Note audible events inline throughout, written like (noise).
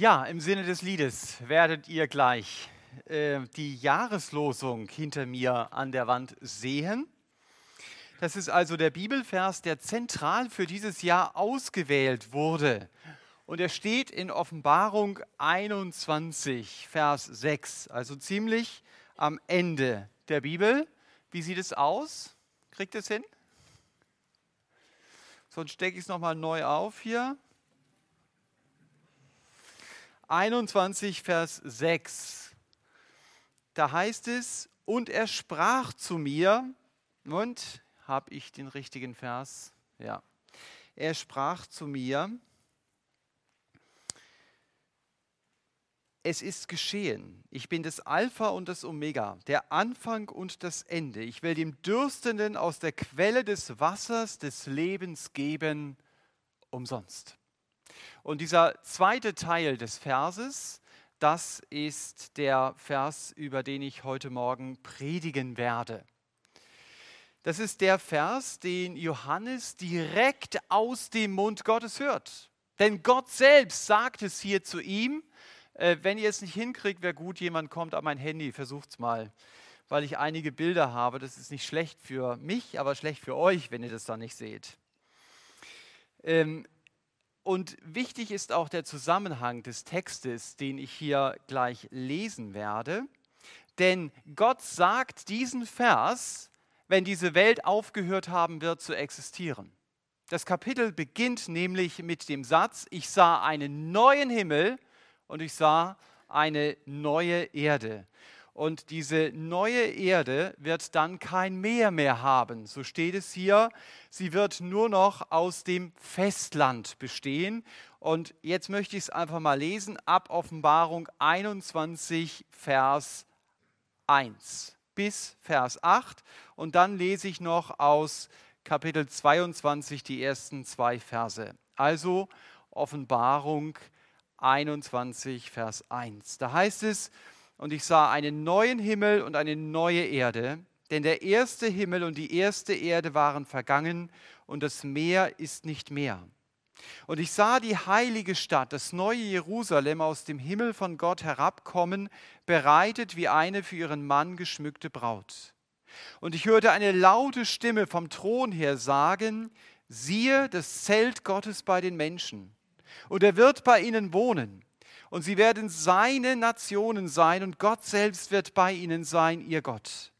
Ja, im Sinne des Liedes werdet ihr gleich äh, die Jahreslosung hinter mir an der Wand sehen. Das ist also der Bibelvers, der zentral für dieses Jahr ausgewählt wurde. Und er steht in Offenbarung 21, Vers 6, also ziemlich am Ende der Bibel. Wie sieht es aus? Kriegt es hin? Sonst stecke ich es nochmal neu auf hier. 21, Vers 6. Da heißt es, und er sprach zu mir, und habe ich den richtigen Vers? Ja. Er sprach zu mir, es ist geschehen. Ich bin das Alpha und das Omega, der Anfang und das Ende. Ich will dem Dürstenden aus der Quelle des Wassers des Lebens geben, umsonst. Und dieser zweite Teil des Verses, das ist der Vers, über den ich heute Morgen predigen werde. Das ist der Vers, den Johannes direkt aus dem Mund Gottes hört. Denn Gott selbst sagt es hier zu ihm. Äh, wenn ihr es nicht hinkriegt, wäre gut, jemand kommt an mein Handy, versucht es mal. Weil ich einige Bilder habe. Das ist nicht schlecht für mich, aber schlecht für euch, wenn ihr das da nicht seht. Ähm, und wichtig ist auch der Zusammenhang des Textes, den ich hier gleich lesen werde. Denn Gott sagt diesen Vers, wenn diese Welt aufgehört haben wird zu existieren. Das Kapitel beginnt nämlich mit dem Satz, ich sah einen neuen Himmel und ich sah eine neue Erde. Und diese neue Erde wird dann kein Meer mehr haben. So steht es hier. Sie wird nur noch aus dem Festland bestehen. Und jetzt möchte ich es einfach mal lesen ab Offenbarung 21, Vers 1 bis Vers 8. Und dann lese ich noch aus Kapitel 22 die ersten zwei Verse. Also Offenbarung 21, Vers 1. Da heißt es, und ich sah einen neuen Himmel und eine neue Erde, denn der erste Himmel und die erste Erde waren vergangen und das Meer ist nicht mehr. Und ich sah die heilige Stadt, das neue Jerusalem aus dem Himmel von Gott herabkommen, bereitet wie eine für ihren Mann geschmückte Braut. Und ich hörte eine laute Stimme vom Thron her sagen, siehe das Zelt Gottes bei den Menschen, und er wird bei ihnen wohnen und sie werden seine Nationen sein und Gott selbst wird bei ihnen sein, ihr Gott.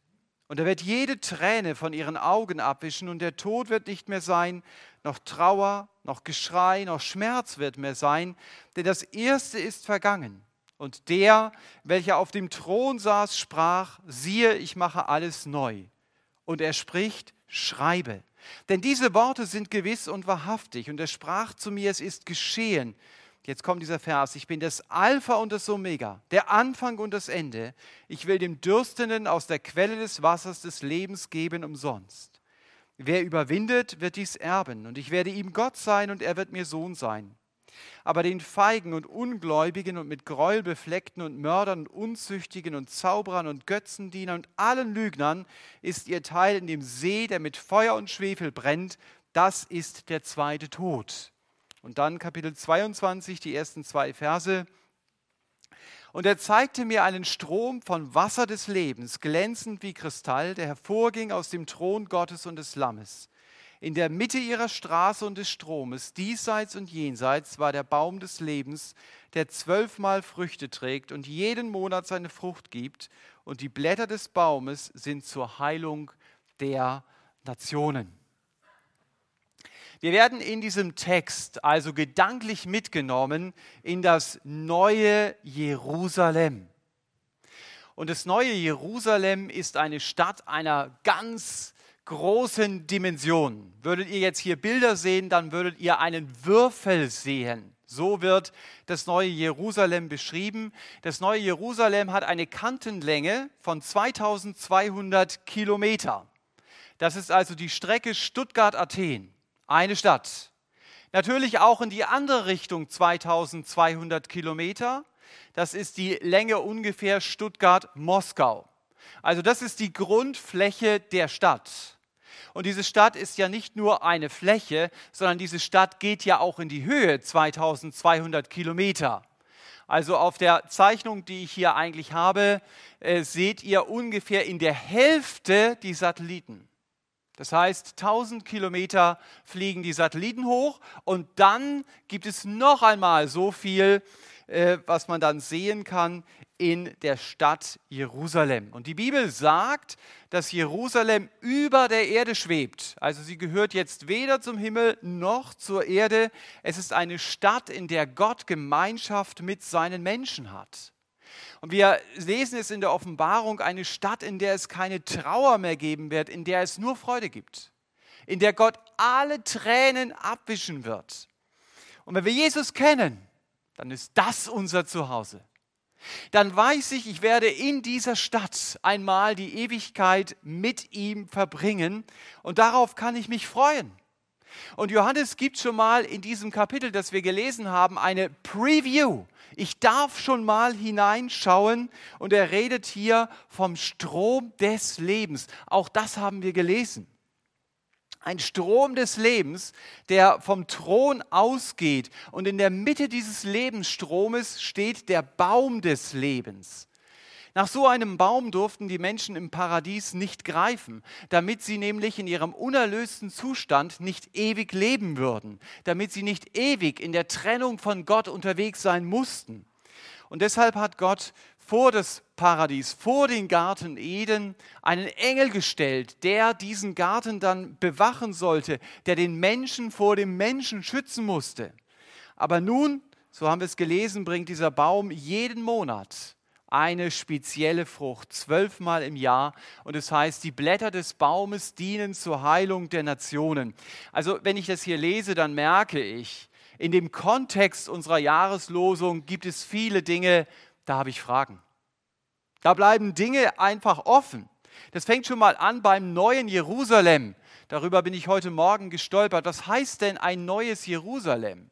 Und er wird jede Träne von ihren Augen abwischen und der Tod wird nicht mehr sein, noch Trauer, noch Geschrei, noch Schmerz wird mehr sein, denn das Erste ist vergangen. Und der, welcher auf dem Thron saß, sprach, siehe, ich mache alles neu. Und er spricht, schreibe. Denn diese Worte sind gewiss und wahrhaftig. Und er sprach zu mir, es ist geschehen, Jetzt kommt dieser Vers, ich bin das Alpha und das Omega, der Anfang und das Ende. Ich will dem Dürstenden aus der Quelle des Wassers des Lebens geben umsonst. Wer überwindet, wird dies erben, und ich werde ihm Gott sein, und er wird mir Sohn sein. Aber den Feigen und Ungläubigen und mit Gräuel befleckten und Mördern und Unzüchtigen und Zauberern und Götzendienern und allen Lügnern ist ihr Teil in dem See, der mit Feuer und Schwefel brennt. Das ist der zweite Tod. Und dann Kapitel 22, die ersten zwei Verse. Und er zeigte mir einen Strom von Wasser des Lebens, glänzend wie Kristall, der hervorging aus dem Thron Gottes und des Lammes. In der Mitte ihrer Straße und des Stromes, diesseits und jenseits, war der Baum des Lebens, der zwölfmal Früchte trägt und jeden Monat seine Frucht gibt. Und die Blätter des Baumes sind zur Heilung der Nationen. Wir werden in diesem Text also gedanklich mitgenommen in das neue Jerusalem. Und das neue Jerusalem ist eine Stadt einer ganz großen Dimension. Würdet ihr jetzt hier Bilder sehen, dann würdet ihr einen Würfel sehen. So wird das neue Jerusalem beschrieben. Das neue Jerusalem hat eine Kantenlänge von 2200 Kilometer. Das ist also die Strecke Stuttgart-Athen eine Stadt. Natürlich auch in die andere Richtung 2200 Kilometer. Das ist die Länge ungefähr Stuttgart-Moskau. Also das ist die Grundfläche der Stadt. Und diese Stadt ist ja nicht nur eine Fläche, sondern diese Stadt geht ja auch in die Höhe 2200 Kilometer. Also auf der Zeichnung, die ich hier eigentlich habe, äh, seht ihr ungefähr in der Hälfte die Satelliten. Das heißt, 1000 Kilometer fliegen die Satelliten hoch und dann gibt es noch einmal so viel, äh, was man dann sehen kann in der Stadt Jerusalem. Und die Bibel sagt, dass Jerusalem über der Erde schwebt. Also sie gehört jetzt weder zum Himmel noch zur Erde. Es ist eine Stadt, in der Gott Gemeinschaft mit seinen Menschen hat. Und wir lesen es in der Offenbarung, eine Stadt, in der es keine Trauer mehr geben wird, in der es nur Freude gibt, in der Gott alle Tränen abwischen wird. Und wenn wir Jesus kennen, dann ist das unser Zuhause dann weiß ich, ich werde in dieser Stadt einmal die Ewigkeit mit ihm verbringen und darauf kann ich mich freuen. Und Johannes gibt schon mal in diesem Kapitel, das wir gelesen haben, eine Preview. Ich darf schon mal hineinschauen und er redet hier vom Strom des Lebens. Auch das haben wir gelesen ein Strom des Lebens, der vom Thron ausgeht. Und in der Mitte dieses Lebensstromes steht der Baum des Lebens. Nach so einem Baum durften die Menschen im Paradies nicht greifen, damit sie nämlich in ihrem unerlösten Zustand nicht ewig leben würden, damit sie nicht ewig in der Trennung von Gott unterwegs sein mussten. Und deshalb hat Gott vor das Paradies, vor den Garten Eden, einen Engel gestellt, der diesen Garten dann bewachen sollte, der den Menschen vor dem Menschen schützen musste. Aber nun, so haben wir es gelesen, bringt dieser Baum jeden Monat eine spezielle Frucht, zwölfmal im Jahr. Und es das heißt, die Blätter des Baumes dienen zur Heilung der Nationen. Also wenn ich das hier lese, dann merke ich, in dem Kontext unserer Jahreslosung gibt es viele Dinge, da habe ich Fragen. Da bleiben Dinge einfach offen. Das fängt schon mal an beim neuen Jerusalem. Darüber bin ich heute Morgen gestolpert. Was heißt denn ein neues Jerusalem?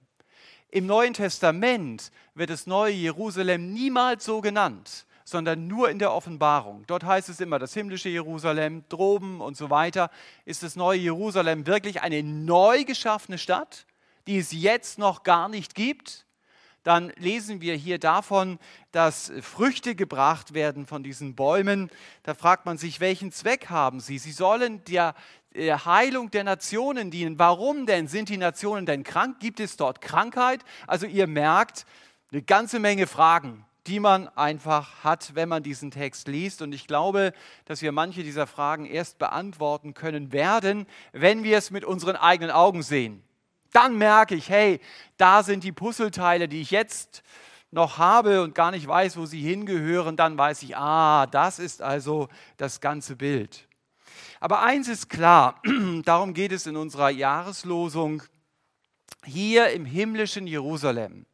Im Neuen Testament wird das neue Jerusalem niemals so genannt, sondern nur in der Offenbarung. Dort heißt es immer, das himmlische Jerusalem, droben und so weiter. Ist das neue Jerusalem wirklich eine neu geschaffene Stadt, die es jetzt noch gar nicht gibt? dann lesen wir hier davon, dass Früchte gebracht werden von diesen Bäumen. Da fragt man sich, welchen Zweck haben sie? Sie sollen der Heilung der Nationen dienen. Warum denn? Sind die Nationen denn krank? Gibt es dort Krankheit? Also ihr merkt, eine ganze Menge Fragen, die man einfach hat, wenn man diesen Text liest. Und ich glaube, dass wir manche dieser Fragen erst beantworten können werden, wenn wir es mit unseren eigenen Augen sehen. Dann merke ich, hey, da sind die Puzzleteile, die ich jetzt noch habe und gar nicht weiß, wo sie hingehören. Dann weiß ich, ah, das ist also das ganze Bild. Aber eins ist klar, (clears throat) darum geht es in unserer Jahreslosung, hier im himmlischen Jerusalem,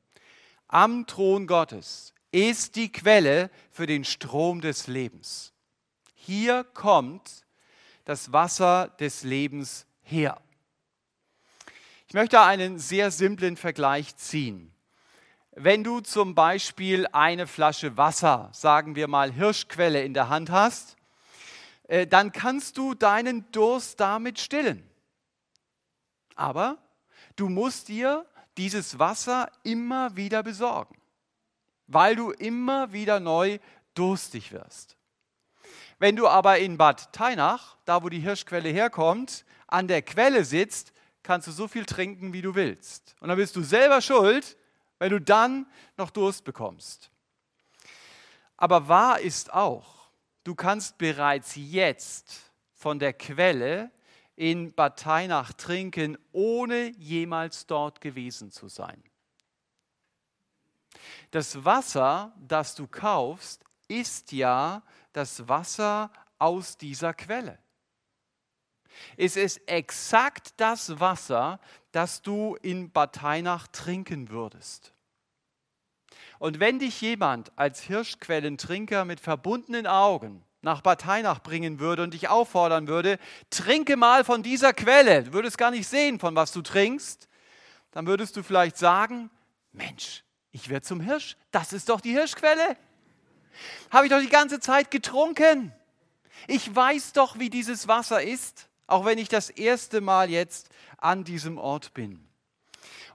am Thron Gottes, ist die Quelle für den Strom des Lebens. Hier kommt das Wasser des Lebens her. Ich möchte einen sehr simplen Vergleich ziehen. Wenn du zum Beispiel eine Flasche Wasser, sagen wir mal Hirschquelle, in der Hand hast, dann kannst du deinen Durst damit stillen. Aber du musst dir dieses Wasser immer wieder besorgen, weil du immer wieder neu durstig wirst. Wenn du aber in Bad Teinach, da wo die Hirschquelle herkommt, an der Quelle sitzt, kannst du so viel trinken, wie du willst. Und dann bist du selber schuld, wenn du dann noch Durst bekommst. Aber wahr ist auch, du kannst bereits jetzt von der Quelle in Bad Teinach trinken, ohne jemals dort gewesen zu sein. Das Wasser, das du kaufst, ist ja das Wasser aus dieser Quelle. Es ist exakt das Wasser, das du in Bateinach trinken würdest. Und wenn dich jemand als Hirschquellentrinker mit verbundenen Augen nach Bateinach bringen würde und dich auffordern würde, trinke mal von dieser Quelle, du würdest gar nicht sehen, von was du trinkst, dann würdest du vielleicht sagen, Mensch, ich werde zum Hirsch, das ist doch die Hirschquelle. Habe ich doch die ganze Zeit getrunken. Ich weiß doch, wie dieses Wasser ist auch wenn ich das erste Mal jetzt an diesem Ort bin.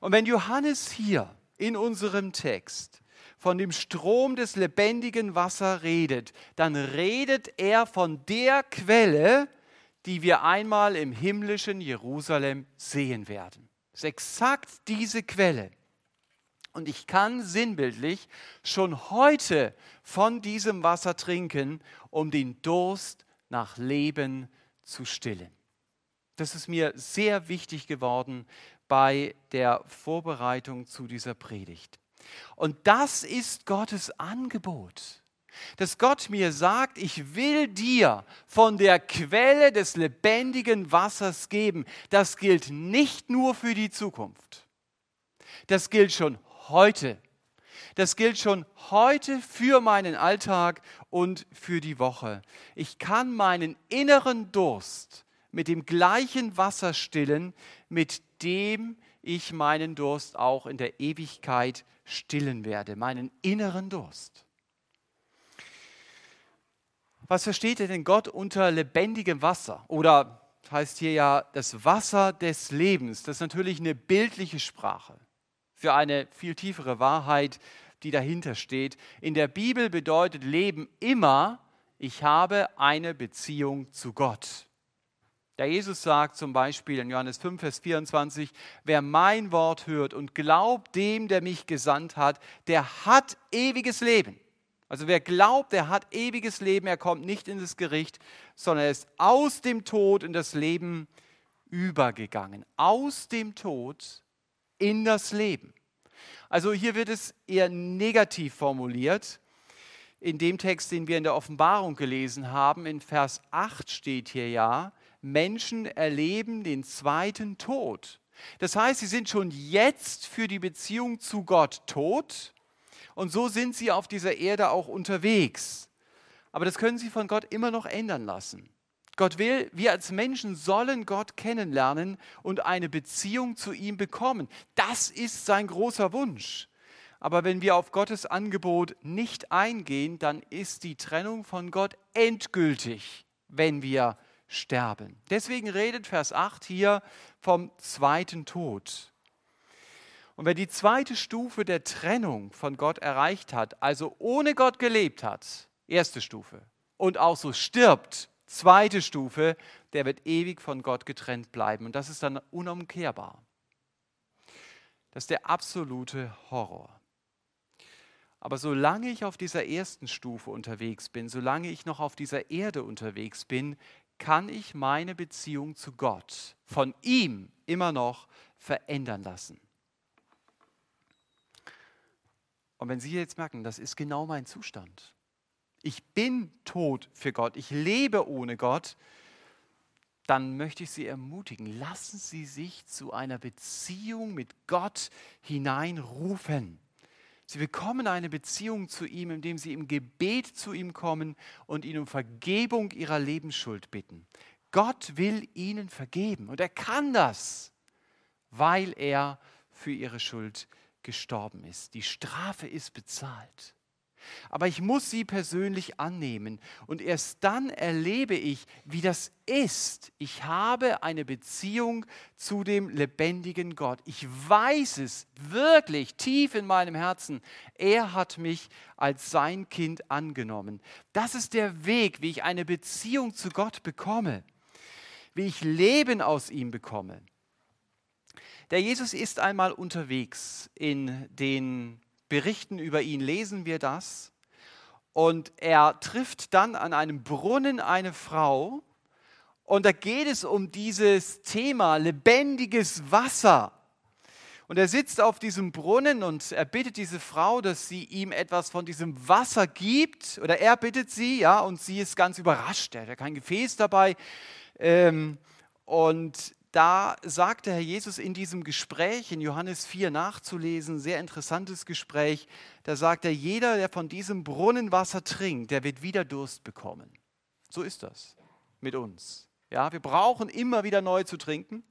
Und wenn Johannes hier in unserem Text von dem Strom des lebendigen Wassers redet, dann redet er von der Quelle, die wir einmal im himmlischen Jerusalem sehen werden. Es ist exakt diese Quelle. Und ich kann sinnbildlich schon heute von diesem Wasser trinken, um den Durst nach Leben zu stillen. Das ist mir sehr wichtig geworden bei der Vorbereitung zu dieser Predigt. Und das ist Gottes Angebot. Dass Gott mir sagt, ich will dir von der Quelle des lebendigen Wassers geben. Das gilt nicht nur für die Zukunft. Das gilt schon heute. Das gilt schon heute für meinen Alltag und für die Woche. Ich kann meinen inneren Durst mit dem gleichen Wasser stillen, mit dem ich meinen Durst auch in der Ewigkeit stillen werde, meinen inneren Durst. Was versteht denn Gott unter lebendigem Wasser? Oder heißt hier ja das Wasser des Lebens. Das ist natürlich eine bildliche Sprache für eine viel tiefere Wahrheit, die dahinter steht. In der Bibel bedeutet Leben immer, ich habe eine Beziehung zu Gott. Der Jesus sagt zum Beispiel in Johannes 5, Vers 24, wer mein Wort hört und glaubt dem, der mich gesandt hat, der hat ewiges Leben. Also wer glaubt, der hat ewiges Leben, er kommt nicht in das Gericht, sondern er ist aus dem Tod in das Leben übergegangen. Aus dem Tod in das Leben. Also hier wird es eher negativ formuliert. In dem Text, den wir in der Offenbarung gelesen haben, in Vers 8 steht hier ja, Menschen erleben den zweiten Tod. Das heißt, sie sind schon jetzt für die Beziehung zu Gott tot und so sind sie auf dieser Erde auch unterwegs. Aber das können sie von Gott immer noch ändern lassen. Gott will, wir als Menschen sollen Gott kennenlernen und eine Beziehung zu ihm bekommen. Das ist sein großer Wunsch. Aber wenn wir auf Gottes Angebot nicht eingehen, dann ist die Trennung von Gott endgültig, wenn wir sterben. Deswegen redet Vers 8 hier vom zweiten Tod. Und wer die zweite Stufe der Trennung von Gott erreicht hat, also ohne Gott gelebt hat, erste Stufe, und auch so stirbt, Zweite Stufe, der wird ewig von Gott getrennt bleiben. Und das ist dann unumkehrbar. Das ist der absolute Horror. Aber solange ich auf dieser ersten Stufe unterwegs bin, solange ich noch auf dieser Erde unterwegs bin, kann ich meine Beziehung zu Gott von ihm immer noch verändern lassen. Und wenn Sie jetzt merken, das ist genau mein Zustand, ich bin tot für Gott, ich lebe ohne Gott, dann möchte ich Sie ermutigen, lassen Sie sich zu einer Beziehung mit Gott hineinrufen. Sie bekommen eine Beziehung zu ihm, indem Sie im Gebet zu ihm kommen und ihn um Vergebung Ihrer Lebensschuld bitten. Gott will Ihnen vergeben und er kann das, weil er für Ihre Schuld gestorben ist. Die Strafe ist bezahlt. Aber ich muss sie persönlich annehmen. Und erst dann erlebe ich, wie das ist. Ich habe eine Beziehung zu dem lebendigen Gott. Ich weiß es wirklich tief in meinem Herzen. Er hat mich als sein Kind angenommen. Das ist der Weg, wie ich eine Beziehung zu Gott bekomme. Wie ich Leben aus ihm bekomme. Der Jesus ist einmal unterwegs in den Berichten über ihn lesen wir das. Und er trifft dann an einem Brunnen eine Frau. Und da geht es um dieses Thema lebendiges Wasser. Und er sitzt auf diesem Brunnen und er bittet diese Frau, dass sie ihm etwas von diesem Wasser gibt. Oder er bittet sie, ja, und sie ist ganz überrascht. Er hat kein Gefäß dabei. Ähm, und da sagte Herr Jesus in diesem Gespräch in Johannes 4 nachzulesen, sehr interessantes Gespräch, da sagt er, jeder, der von diesem Brunnenwasser trinkt, der wird wieder Durst bekommen. So ist das mit uns. Ja, wir brauchen immer wieder neu zu trinken.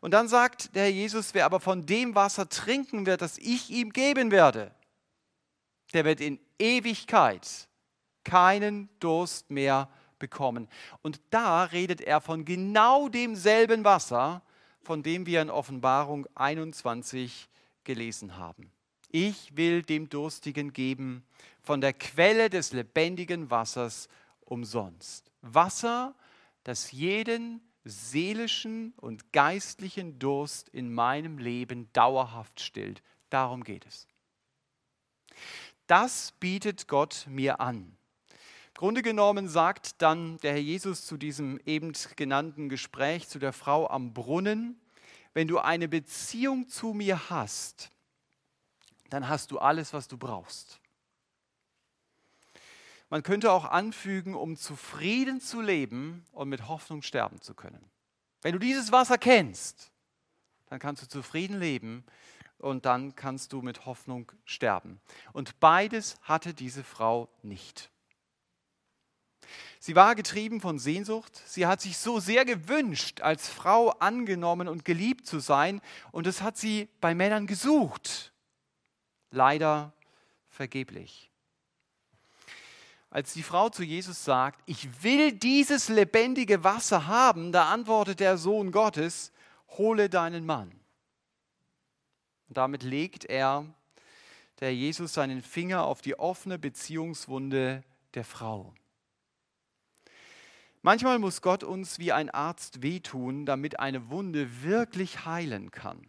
Und dann sagt der Herr Jesus, wer aber von dem Wasser trinken wird, das ich ihm geben werde, der wird in Ewigkeit keinen Durst mehr bekommen bekommen. Und da redet er von genau demselben Wasser, von dem wir in Offenbarung 21 gelesen haben. Ich will dem Durstigen geben von der Quelle des lebendigen Wassers umsonst. Wasser, das jeden seelischen und geistlichen Durst in meinem Leben dauerhaft stillt. Darum geht es. Das bietet Gott mir an. Grunde genommen sagt dann der Herr Jesus zu diesem eben genannten Gespräch zu der Frau am Brunnen, wenn du eine Beziehung zu mir hast, dann hast du alles, was du brauchst. Man könnte auch anfügen, um zufrieden zu leben und mit Hoffnung sterben zu können. Wenn du dieses Wasser kennst, dann kannst du zufrieden leben und dann kannst du mit Hoffnung sterben. Und beides hatte diese Frau nicht. Sie war getrieben von Sehnsucht. Sie hat sich so sehr gewünscht, als Frau angenommen und geliebt zu sein. Und das hat sie bei Männern gesucht. Leider vergeblich. Als die Frau zu Jesus sagt, ich will dieses lebendige Wasser haben, da antwortet der Sohn Gottes, hole deinen Mann. Und damit legt er, der Jesus, seinen Finger auf die offene Beziehungswunde der Frau. Manchmal muss Gott uns wie ein Arzt wehtun, damit eine Wunde wirklich heilen kann.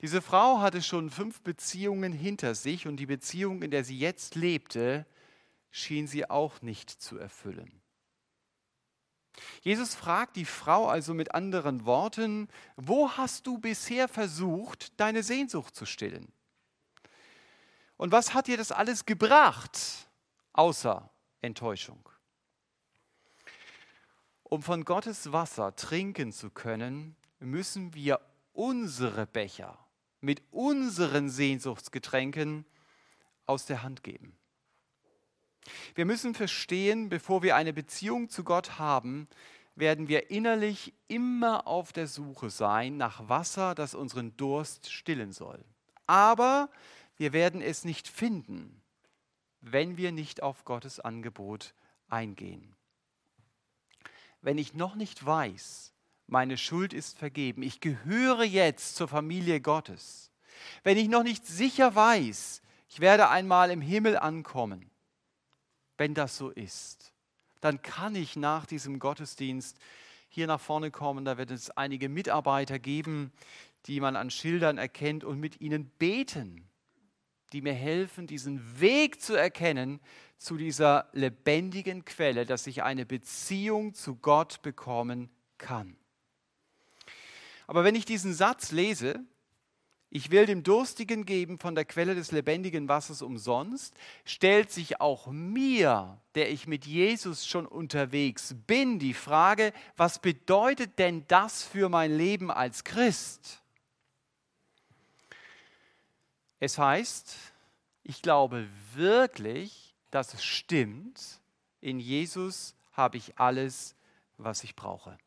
Diese Frau hatte schon fünf Beziehungen hinter sich und die Beziehung, in der sie jetzt lebte, schien sie auch nicht zu erfüllen. Jesus fragt die Frau also mit anderen Worten, wo hast du bisher versucht, deine Sehnsucht zu stillen? Und was hat dir das alles gebracht, außer Enttäuschung? Um von Gottes Wasser trinken zu können, müssen wir unsere Becher mit unseren Sehnsuchtsgetränken aus der Hand geben. Wir müssen verstehen, bevor wir eine Beziehung zu Gott haben, werden wir innerlich immer auf der Suche sein nach Wasser, das unseren Durst stillen soll. Aber wir werden es nicht finden, wenn wir nicht auf Gottes Angebot eingehen. Wenn ich noch nicht weiß, meine Schuld ist vergeben, ich gehöre jetzt zur Familie Gottes, wenn ich noch nicht sicher weiß, ich werde einmal im Himmel ankommen, wenn das so ist, dann kann ich nach diesem Gottesdienst hier nach vorne kommen. Da wird es einige Mitarbeiter geben, die man an Schildern erkennt und mit ihnen beten, die mir helfen, diesen Weg zu erkennen zu dieser lebendigen Quelle, dass ich eine Beziehung zu Gott bekommen kann. Aber wenn ich diesen Satz lese, ich will dem Durstigen geben von der Quelle des lebendigen Wassers umsonst, stellt sich auch mir, der ich mit Jesus schon unterwegs bin, die Frage, was bedeutet denn das für mein Leben als Christ? Es heißt, ich glaube wirklich, dass es stimmt, in Jesus habe ich alles, was ich brauche.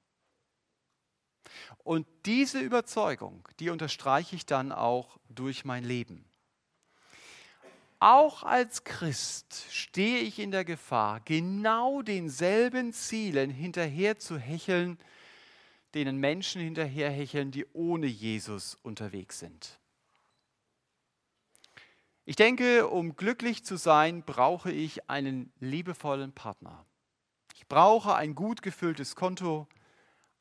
Und diese Überzeugung, die unterstreiche ich dann auch durch mein Leben. Auch als Christ stehe ich in der Gefahr, genau denselben Zielen hinterher zu hecheln, denen Menschen hinterherhecheln, die ohne Jesus unterwegs sind. Ich denke, um glücklich zu sein, brauche ich einen liebevollen Partner. Ich brauche ein gut gefülltes Konto,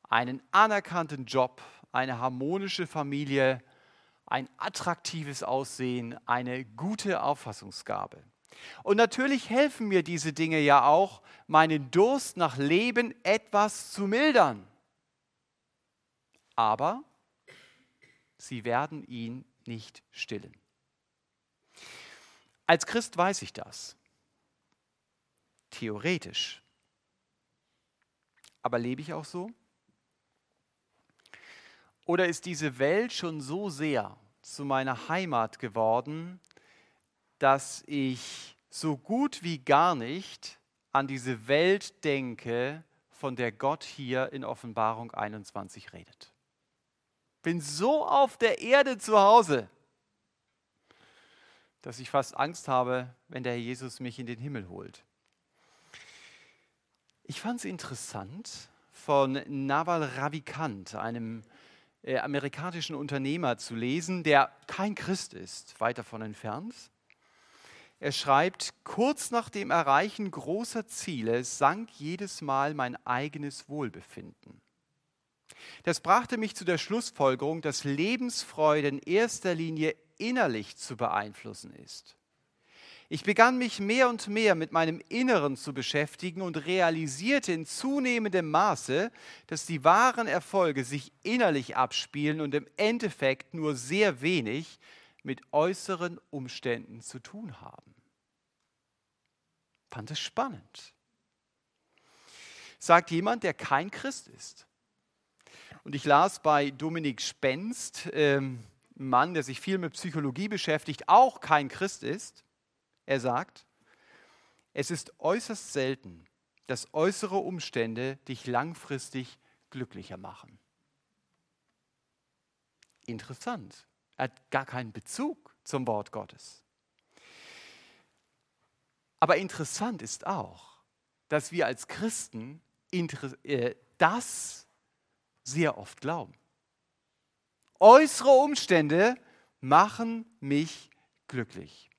einen anerkannten Job, eine harmonische Familie, ein attraktives Aussehen, eine gute Auffassungsgabe. Und natürlich helfen mir diese Dinge ja auch, meinen Durst nach Leben etwas zu mildern. Aber sie werden ihn nicht stillen. Als Christ weiß ich das. Theoretisch. Aber lebe ich auch so? Oder ist diese Welt schon so sehr zu meiner Heimat geworden, dass ich so gut wie gar nicht an diese Welt denke, von der Gott hier in Offenbarung 21 redet? Bin so auf der Erde zu Hause, dass ich fast Angst habe, wenn der Herr Jesus mich in den Himmel holt. Ich fand es interessant von Naval Ravikant, einem äh, amerikanischen Unternehmer zu lesen, der kein Christ ist, weit davon entfernt. Er schreibt, kurz nach dem Erreichen großer Ziele sank jedes Mal mein eigenes Wohlbefinden. Das brachte mich zu der Schlussfolgerung, dass Lebensfreude in erster Linie innerlich zu beeinflussen ist. Ich begann mich mehr und mehr mit meinem Inneren zu beschäftigen und realisierte in zunehmendem Maße, dass die wahren Erfolge sich innerlich abspielen und im Endeffekt nur sehr wenig mit äußeren Umständen zu tun haben. Fand es spannend. Sagt jemand, der kein Christ ist. Und ich las bei Dominik Spenst, ähm, Mann, der sich viel mit Psychologie beschäftigt, auch kein Christ ist. Er sagt, es ist äußerst selten, dass äußere Umstände dich langfristig glücklicher machen. Interessant. Er hat gar keinen Bezug zum Wort Gottes. Aber interessant ist auch, dass wir als Christen äh, das sehr oft glauben. Äußere Umstände machen mich glücklich.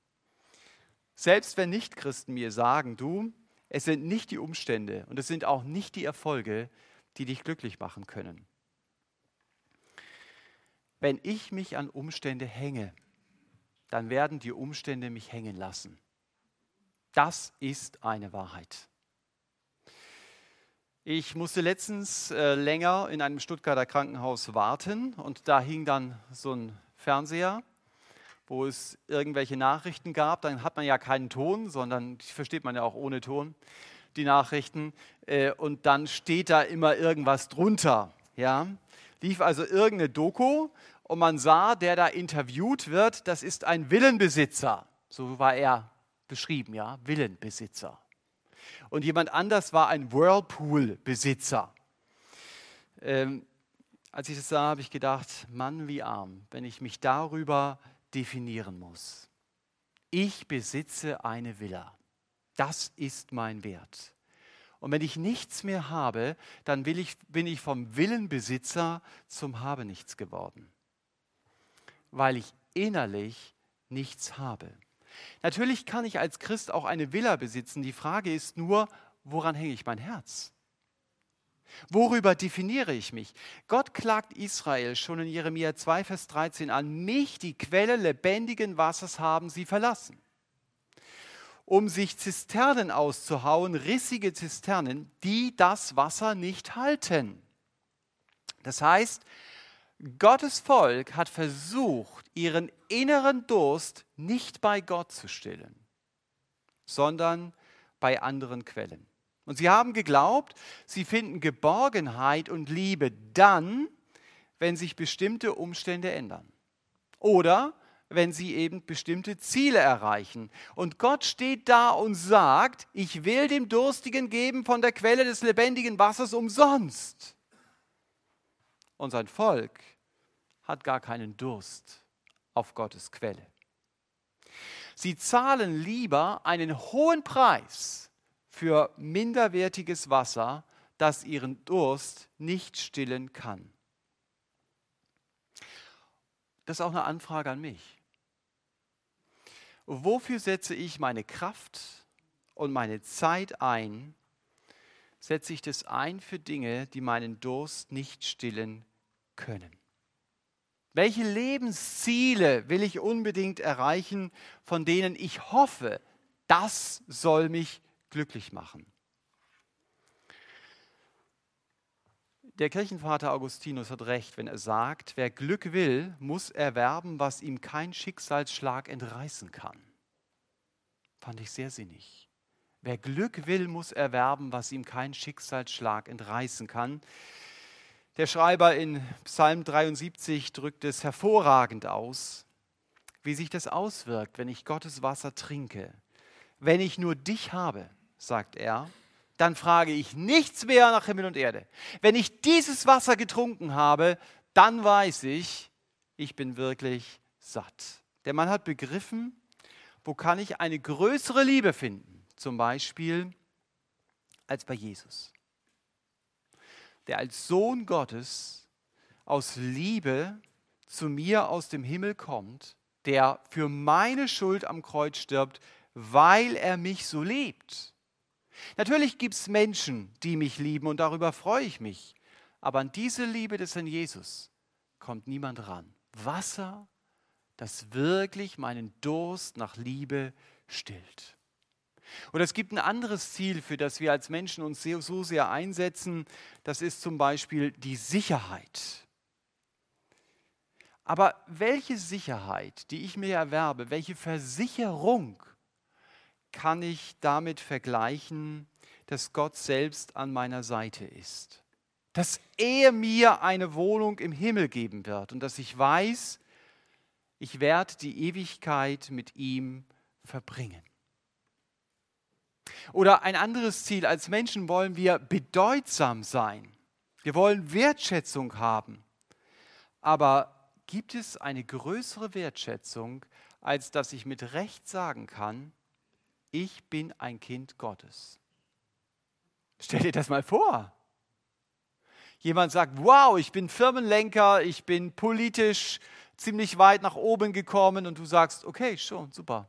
Selbst wenn Nichtchristen mir sagen, du, es sind nicht die Umstände und es sind auch nicht die Erfolge, die dich glücklich machen können. Wenn ich mich an Umstände hänge, dann werden die Umstände mich hängen lassen. Das ist eine Wahrheit. Ich musste letztens äh, länger in einem Stuttgarter Krankenhaus warten und da hing dann so ein Fernseher wo es irgendwelche Nachrichten gab. Dann hat man ja keinen Ton, sondern die versteht man ja auch ohne Ton, die Nachrichten. Äh, und dann steht da immer irgendwas drunter. Ja? Lief also irgendeine Doku und man sah, der da interviewt wird, das ist ein Villenbesitzer. So war er beschrieben, ja, Villenbesitzer. Und jemand anders war ein Whirlpool-Besitzer. Ähm, als ich das sah, habe ich gedacht, Mann, wie arm, wenn ich mich darüber definieren muss. Ich besitze eine Villa. Das ist mein Wert. Und wenn ich nichts mehr habe, dann ich, bin ich vom Willenbesitzer zum Habenichts geworden, weil ich innerlich nichts habe. Natürlich kann ich als Christ auch eine Villa besitzen. Die Frage ist nur, woran hänge ich mein Herz? Worüber definiere ich mich? Gott klagt Israel schon in Jeremia 2, Vers 13 an, mich, die Quelle lebendigen Wassers, haben sie verlassen. Um sich Zisternen auszuhauen, rissige Zisternen, die das Wasser nicht halten. Das heißt, Gottes Volk hat versucht, ihren inneren Durst nicht bei Gott zu stillen, sondern bei anderen Quellen. Und sie haben geglaubt, sie finden Geborgenheit und Liebe dann, wenn sich bestimmte Umstände ändern. Oder wenn sie eben bestimmte Ziele erreichen. Und Gott steht da und sagt, ich will dem Durstigen geben von der Quelle des lebendigen Wassers umsonst. Und sein Volk hat gar keinen Durst auf Gottes Quelle. Sie zahlen lieber einen hohen Preis für minderwertiges Wasser, das ihren Durst nicht stillen kann. Das ist auch eine Anfrage an mich. Wofür setze ich meine Kraft und meine Zeit ein? Setze ich das ein für Dinge, die meinen Durst nicht stillen können? Welche Lebensziele will ich unbedingt erreichen, von denen ich hoffe, das soll mich glücklich machen. Der Kirchenvater Augustinus hat recht, wenn er sagt, wer Glück will, muss erwerben, was ihm kein Schicksalsschlag entreißen kann. Fand ich sehr sinnig. Wer Glück will, muss erwerben, was ihm kein Schicksalsschlag entreißen kann. Der Schreiber in Psalm 73 drückt es hervorragend aus, wie sich das auswirkt, wenn ich Gottes Wasser trinke. Wenn ich nur dich habe, sagt er, dann frage ich nichts mehr nach Himmel und Erde. Wenn ich dieses Wasser getrunken habe, dann weiß ich, ich bin wirklich satt. Der Mann hat begriffen, wo kann ich eine größere Liebe finden, zum Beispiel als bei Jesus, der als Sohn Gottes aus Liebe zu mir aus dem Himmel kommt, der für meine Schuld am Kreuz stirbt, weil er mich so liebt. Natürlich gibt es Menschen, die mich lieben und darüber freue ich mich. Aber an diese Liebe des Herrn Jesus kommt niemand ran. Wasser, das wirklich meinen Durst nach Liebe stillt. Und es gibt ein anderes Ziel, für das wir als Menschen uns so sehr einsetzen. Das ist zum Beispiel die Sicherheit. Aber welche Sicherheit, die ich mir erwerbe, welche Versicherung kann ich damit vergleichen, dass Gott selbst an meiner Seite ist? Dass er mir eine Wohnung im Himmel geben wird und dass ich weiß, ich werde die Ewigkeit mit ihm verbringen. Oder ein anderes Ziel, als Menschen wollen wir bedeutsam sein. Wir wollen Wertschätzung haben. Aber gibt es eine größere Wertschätzung, als dass ich mit Recht sagen kann, ich bin ein Kind Gottes? Stell dir das mal vor. Jemand sagt, wow, ich bin Firmenlenker, ich bin politisch ziemlich weit nach oben gekommen und du sagst, okay, schon, super.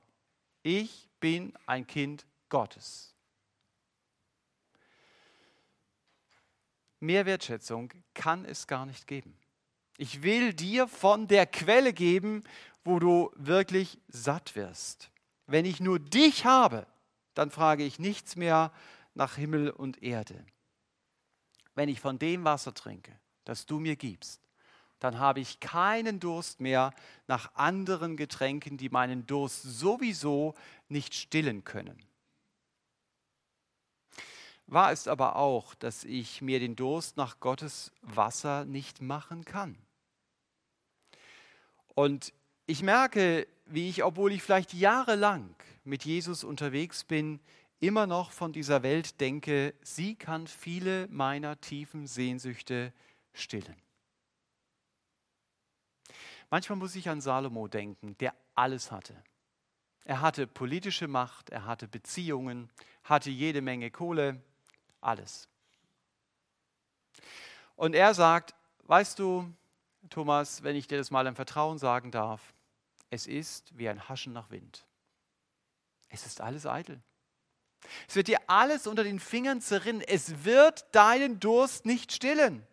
Ich bin ein Kind Gottes. Mehr Wertschätzung kann es gar nicht geben. Ich will dir von der Quelle geben, wo du wirklich satt wirst. Wenn ich nur dich habe, dann frage ich nichts mehr nach Himmel und Erde. Wenn ich von dem Wasser trinke, das du mir gibst, dann habe ich keinen Durst mehr nach anderen Getränken, die meinen Durst sowieso nicht stillen können. Wahr ist aber auch, dass ich mir den Durst nach Gottes Wasser nicht machen kann. Und ich merke, wie ich, obwohl ich vielleicht jahrelang mit Jesus unterwegs bin, immer noch von dieser Welt denke, sie kann viele meiner tiefen Sehnsüchte stillen. Manchmal muss ich an Salomo denken, der alles hatte. Er hatte politische Macht, er hatte Beziehungen, hatte jede Menge Kohle, alles. Und er sagt, weißt du, Thomas, wenn ich dir das mal im Vertrauen sagen darf, es ist wie ein Haschen nach Wind. Es ist alles eitel. Es wird dir alles unter den Fingern zerrinnen. Es wird deinen Durst nicht stillen.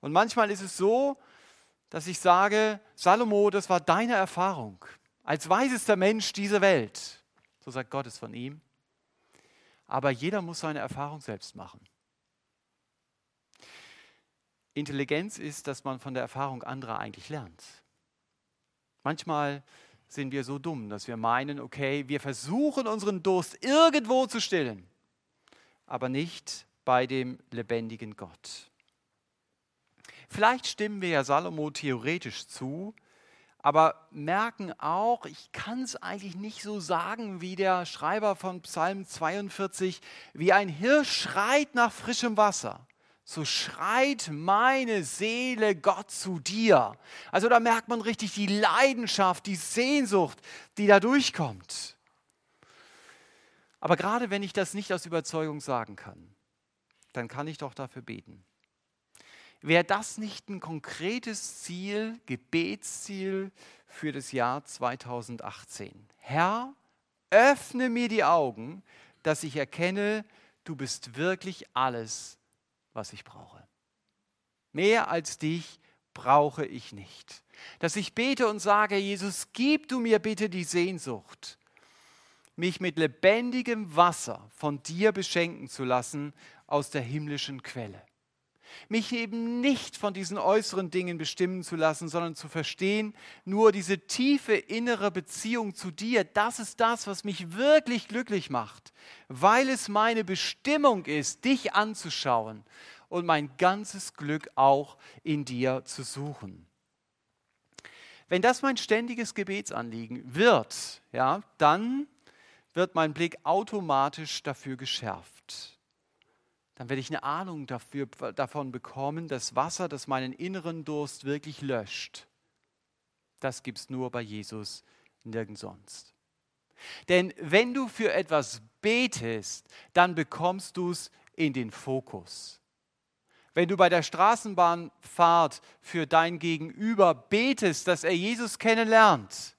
Und manchmal ist es so, dass ich sage, Salomo, das war deine Erfahrung als weisester Mensch dieser Welt. So sagt Gott es von ihm. Aber jeder muss seine Erfahrung selbst machen. Intelligenz ist, dass man von der Erfahrung anderer eigentlich lernt. Manchmal sind wir so dumm, dass wir meinen, okay, wir versuchen unseren Durst irgendwo zu stillen, aber nicht bei dem lebendigen Gott. Vielleicht stimmen wir ja Salomo theoretisch zu, aber merken auch, ich kann es eigentlich nicht so sagen wie der Schreiber von Psalm 42, wie ein Hirsch schreit nach frischem Wasser. So schreit meine Seele Gott zu dir. Also da merkt man richtig die Leidenschaft, die Sehnsucht, die da durchkommt. Aber gerade wenn ich das nicht aus Überzeugung sagen kann, dann kann ich doch dafür beten. Wäre das nicht ein konkretes Ziel, Gebetsziel für das Jahr 2018? Herr, öffne mir die Augen, dass ich erkenne, du bist wirklich alles, was ich brauche. Mehr als dich brauche ich nicht. Dass ich bete und sage, Jesus, gib du mir bitte die Sehnsucht, mich mit lebendigem Wasser von dir beschenken zu lassen aus der himmlischen Quelle mich eben nicht von diesen äußeren Dingen bestimmen zu lassen, sondern zu verstehen, nur diese tiefe innere Beziehung zu dir, das ist das, was mich wirklich glücklich macht, weil es meine Bestimmung ist, dich anzuschauen und mein ganzes Glück auch in dir zu suchen. Wenn das mein ständiges Gebetsanliegen wird, ja, dann wird mein Blick automatisch dafür geschärft dann werde ich eine Ahnung dafür, davon bekommen, dass Wasser, das meinen inneren Durst wirklich löscht. Das gibt es nur bei Jesus, nirgends sonst. Denn wenn du für etwas betest, dann bekommst du es in den Fokus. Wenn du bei der Straßenbahnfahrt für dein Gegenüber betest, dass er Jesus kennenlernt,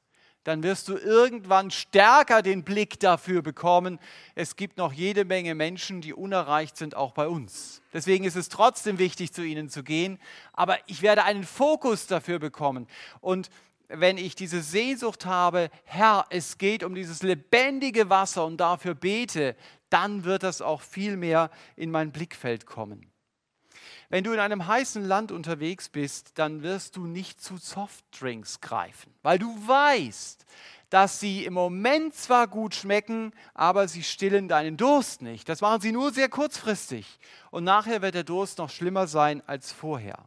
dann wirst du irgendwann stärker den Blick dafür bekommen. Es gibt noch jede Menge Menschen, die unerreicht sind, auch bei uns. Deswegen ist es trotzdem wichtig, zu ihnen zu gehen. Aber ich werde einen Fokus dafür bekommen. Und wenn ich diese Sehnsucht habe, Herr, es geht um dieses lebendige Wasser und dafür bete, dann wird das auch viel mehr in mein Blickfeld kommen. Wenn du in einem heißen Land unterwegs bist, dann wirst du nicht zu Softdrinks greifen, weil du weißt, dass sie im Moment zwar gut schmecken, aber sie stillen deinen Durst nicht. Das machen sie nur sehr kurzfristig. Und nachher wird der Durst noch schlimmer sein als vorher.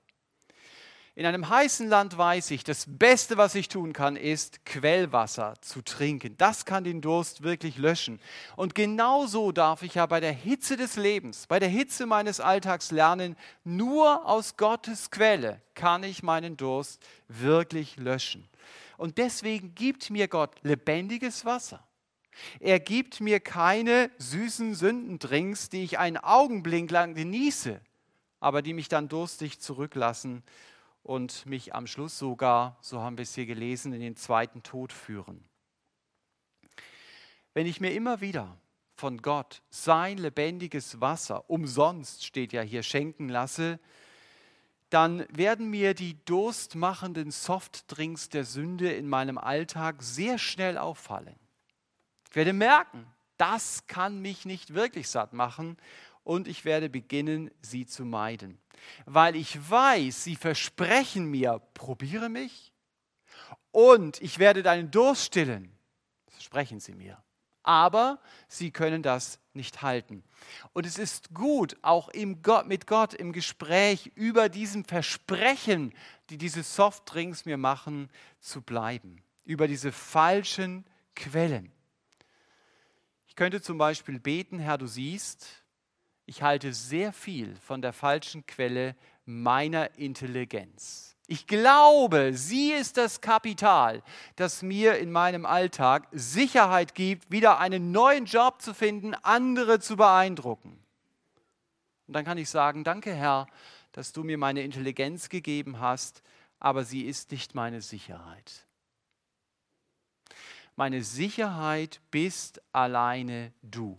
In einem heißen Land weiß ich, das Beste, was ich tun kann, ist Quellwasser zu trinken. Das kann den Durst wirklich löschen. Und genauso darf ich ja bei der Hitze des Lebens, bei der Hitze meines Alltags lernen, nur aus Gottes Quelle kann ich meinen Durst wirklich löschen. Und deswegen gibt mir Gott lebendiges Wasser. Er gibt mir keine süßen Sündendrinks, die ich einen Augenblick lang genieße, aber die mich dann durstig zurücklassen und mich am Schluss sogar, so haben wir es hier gelesen, in den zweiten Tod führen. Wenn ich mir immer wieder von Gott sein lebendiges Wasser umsonst, steht ja hier, schenken lasse, dann werden mir die durstmachenden Softdrinks der Sünde in meinem Alltag sehr schnell auffallen. Ich werde merken, das kann mich nicht wirklich satt machen und ich werde beginnen, sie zu meiden. Weil ich weiß, sie versprechen mir, probiere mich und ich werde deinen Durst stillen. Das versprechen sie mir. Aber sie können das nicht halten. Und es ist gut, auch Gott, mit Gott im Gespräch über diesem Versprechen, die diese Softdrinks mir machen, zu bleiben. Über diese falschen Quellen. Ich könnte zum Beispiel beten, Herr, du siehst, ich halte sehr viel von der falschen Quelle meiner Intelligenz. Ich glaube, sie ist das Kapital, das mir in meinem Alltag Sicherheit gibt, wieder einen neuen Job zu finden, andere zu beeindrucken. Und dann kann ich sagen, danke Herr, dass du mir meine Intelligenz gegeben hast, aber sie ist nicht meine Sicherheit. Meine Sicherheit bist alleine du.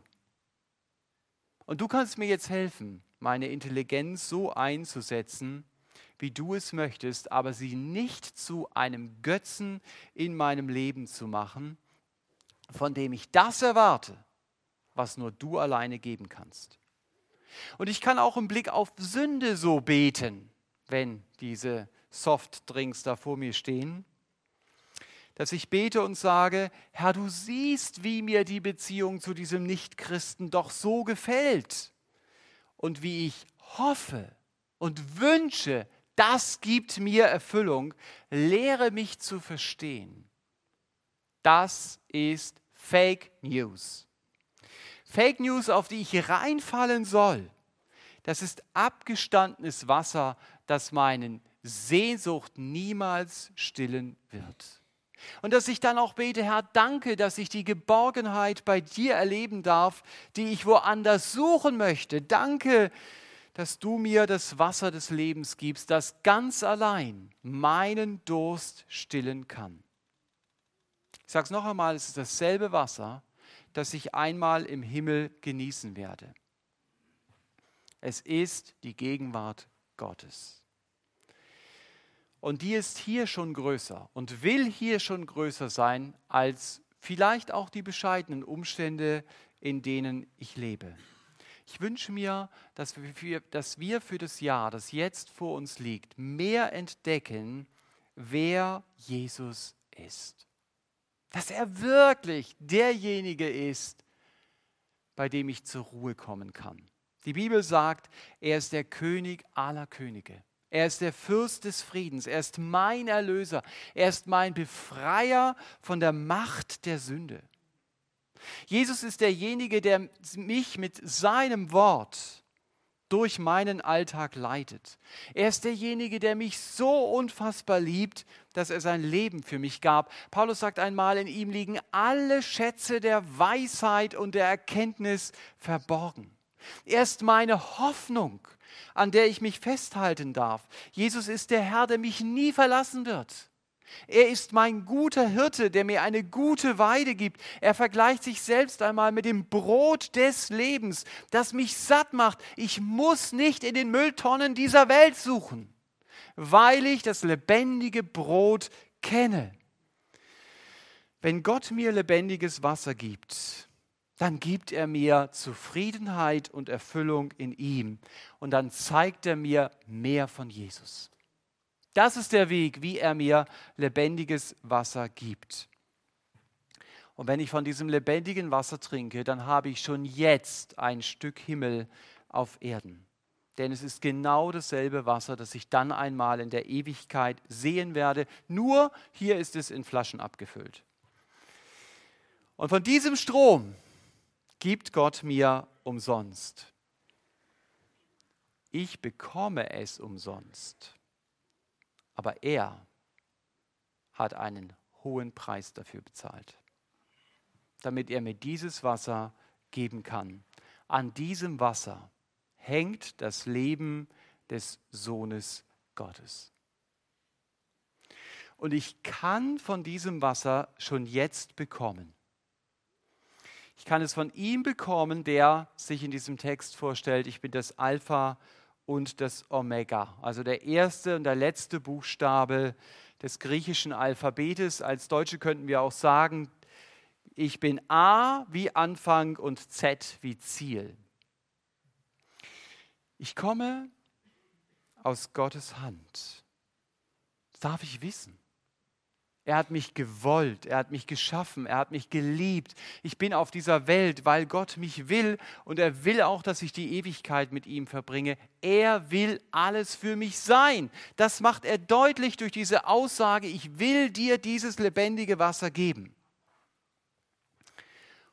Und du kannst mir jetzt helfen, meine Intelligenz so einzusetzen, wie du es möchtest, aber sie nicht zu einem Götzen in meinem Leben zu machen, von dem ich das erwarte, was nur du alleine geben kannst. Und ich kann auch im Blick auf Sünde so beten, wenn diese Softdrinks da vor mir stehen dass ich bete und sage, Herr, du siehst, wie mir die Beziehung zu diesem Nichtchristen doch so gefällt und wie ich hoffe und wünsche, das gibt mir Erfüllung, lehre mich zu verstehen. Das ist Fake News. Fake News, auf die ich reinfallen soll, das ist abgestandenes Wasser, das meinen Sehnsucht niemals stillen wird. Und dass ich dann auch bete, Herr, danke, dass ich die Geborgenheit bei dir erleben darf, die ich woanders suchen möchte. Danke, dass du mir das Wasser des Lebens gibst, das ganz allein meinen Durst stillen kann. Ich sage es noch einmal, es ist dasselbe Wasser, das ich einmal im Himmel genießen werde. Es ist die Gegenwart Gottes. Und die ist hier schon größer und will hier schon größer sein als vielleicht auch die bescheidenen Umstände, in denen ich lebe. Ich wünsche mir, dass wir, für, dass wir für das Jahr, das jetzt vor uns liegt, mehr entdecken, wer Jesus ist. Dass er wirklich derjenige ist, bei dem ich zur Ruhe kommen kann. Die Bibel sagt, er ist der König aller Könige. Er ist der Fürst des Friedens. Er ist mein Erlöser. Er ist mein Befreier von der Macht der Sünde. Jesus ist derjenige, der mich mit seinem Wort durch meinen Alltag leitet. Er ist derjenige, der mich so unfassbar liebt, dass er sein Leben für mich gab. Paulus sagt einmal, in ihm liegen alle Schätze der Weisheit und der Erkenntnis verborgen. Er ist meine Hoffnung an der ich mich festhalten darf. Jesus ist der Herr, der mich nie verlassen wird. Er ist mein guter Hirte, der mir eine gute Weide gibt. Er vergleicht sich selbst einmal mit dem Brot des Lebens, das mich satt macht. Ich muss nicht in den Mülltonnen dieser Welt suchen, weil ich das lebendige Brot kenne. Wenn Gott mir lebendiges Wasser gibt, dann gibt er mir Zufriedenheit und Erfüllung in ihm. Und dann zeigt er mir mehr von Jesus. Das ist der Weg, wie er mir lebendiges Wasser gibt. Und wenn ich von diesem lebendigen Wasser trinke, dann habe ich schon jetzt ein Stück Himmel auf Erden. Denn es ist genau dasselbe Wasser, das ich dann einmal in der Ewigkeit sehen werde. Nur hier ist es in Flaschen abgefüllt. Und von diesem Strom gibt Gott mir umsonst. Ich bekomme es umsonst. Aber er hat einen hohen Preis dafür bezahlt, damit er mir dieses Wasser geben kann. An diesem Wasser hängt das Leben des Sohnes Gottes. Und ich kann von diesem Wasser schon jetzt bekommen. Ich kann es von ihm bekommen, der sich in diesem Text vorstellt, ich bin das Alpha und das Omega. Also der erste und der letzte Buchstabe des griechischen Alphabetes. Als Deutsche könnten wir auch sagen, ich bin A wie Anfang und Z wie Ziel. Ich komme aus Gottes Hand. Das darf ich wissen. Er hat mich gewollt, er hat mich geschaffen, er hat mich geliebt. Ich bin auf dieser Welt, weil Gott mich will und er will auch, dass ich die Ewigkeit mit ihm verbringe. Er will alles für mich sein. Das macht er deutlich durch diese Aussage, ich will dir dieses lebendige Wasser geben.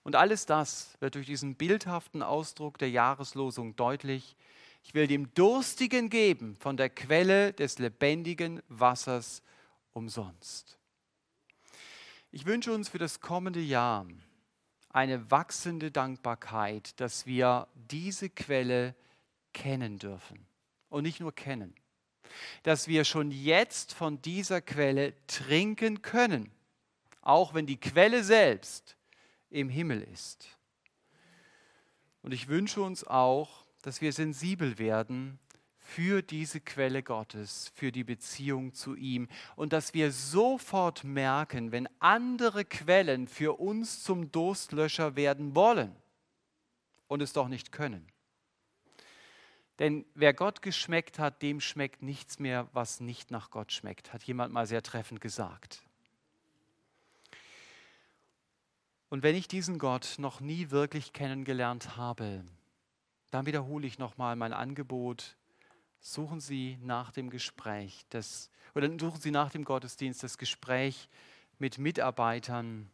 Und alles das wird durch diesen bildhaften Ausdruck der Jahreslosung deutlich. Ich will dem Durstigen geben von der Quelle des lebendigen Wassers umsonst. Ich wünsche uns für das kommende Jahr eine wachsende Dankbarkeit, dass wir diese Quelle kennen dürfen. Und nicht nur kennen, dass wir schon jetzt von dieser Quelle trinken können, auch wenn die Quelle selbst im Himmel ist. Und ich wünsche uns auch, dass wir sensibel werden für diese Quelle Gottes, für die Beziehung zu ihm und dass wir sofort merken, wenn andere Quellen für uns zum Durstlöscher werden wollen und es doch nicht können. Denn wer Gott geschmeckt hat, dem schmeckt nichts mehr, was nicht nach Gott schmeckt, hat jemand mal sehr treffend gesagt. Und wenn ich diesen Gott noch nie wirklich kennengelernt habe, dann wiederhole ich nochmal mein Angebot, suchen Sie nach dem Gespräch das, oder suchen Sie nach dem Gottesdienst das Gespräch mit Mitarbeitern,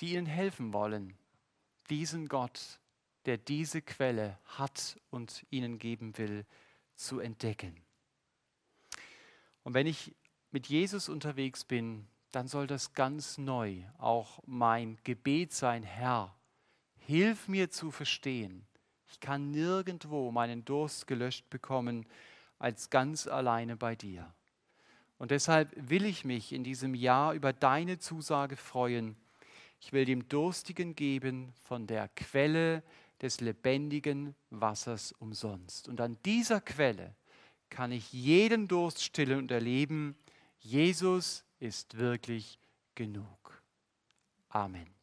die Ihnen helfen wollen, diesen Gott, der diese Quelle hat und Ihnen geben will, zu entdecken. Und wenn ich mit Jesus unterwegs bin, dann soll das ganz neu auch mein Gebet sein, Herr, hilf mir zu verstehen, ich kann nirgendwo meinen Durst gelöscht bekommen als ganz alleine bei dir. Und deshalb will ich mich in diesem Jahr über deine Zusage freuen. Ich will dem Durstigen geben von der Quelle des lebendigen Wassers umsonst. Und an dieser Quelle kann ich jeden Durst stillen und erleben, Jesus ist wirklich genug. Amen.